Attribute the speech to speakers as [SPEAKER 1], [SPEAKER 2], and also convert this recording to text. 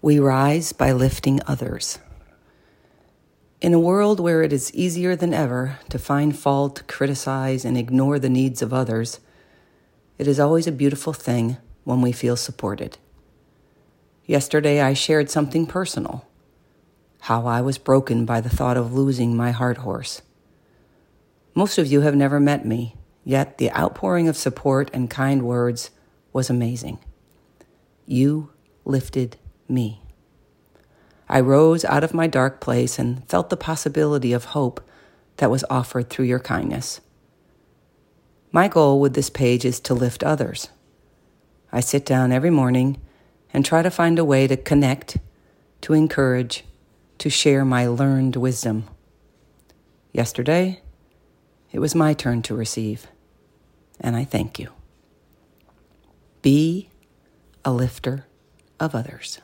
[SPEAKER 1] We rise by lifting others. In a world where it is easier than ever to find fault, criticize, and ignore the needs of others, it is always a beautiful thing when we feel supported. Yesterday, I shared something personal how I was broken by the thought of losing my heart horse. Most of you have never met me, yet the outpouring of support and kind words was amazing. You lifted me. I rose out of my dark place and felt the possibility of hope that was offered through your kindness. My goal with this page is to lift others. I sit down every morning and try to find a way to connect, to encourage, to share my learned wisdom. Yesterday, it was my turn to receive, and I thank you. Be a lifter of others.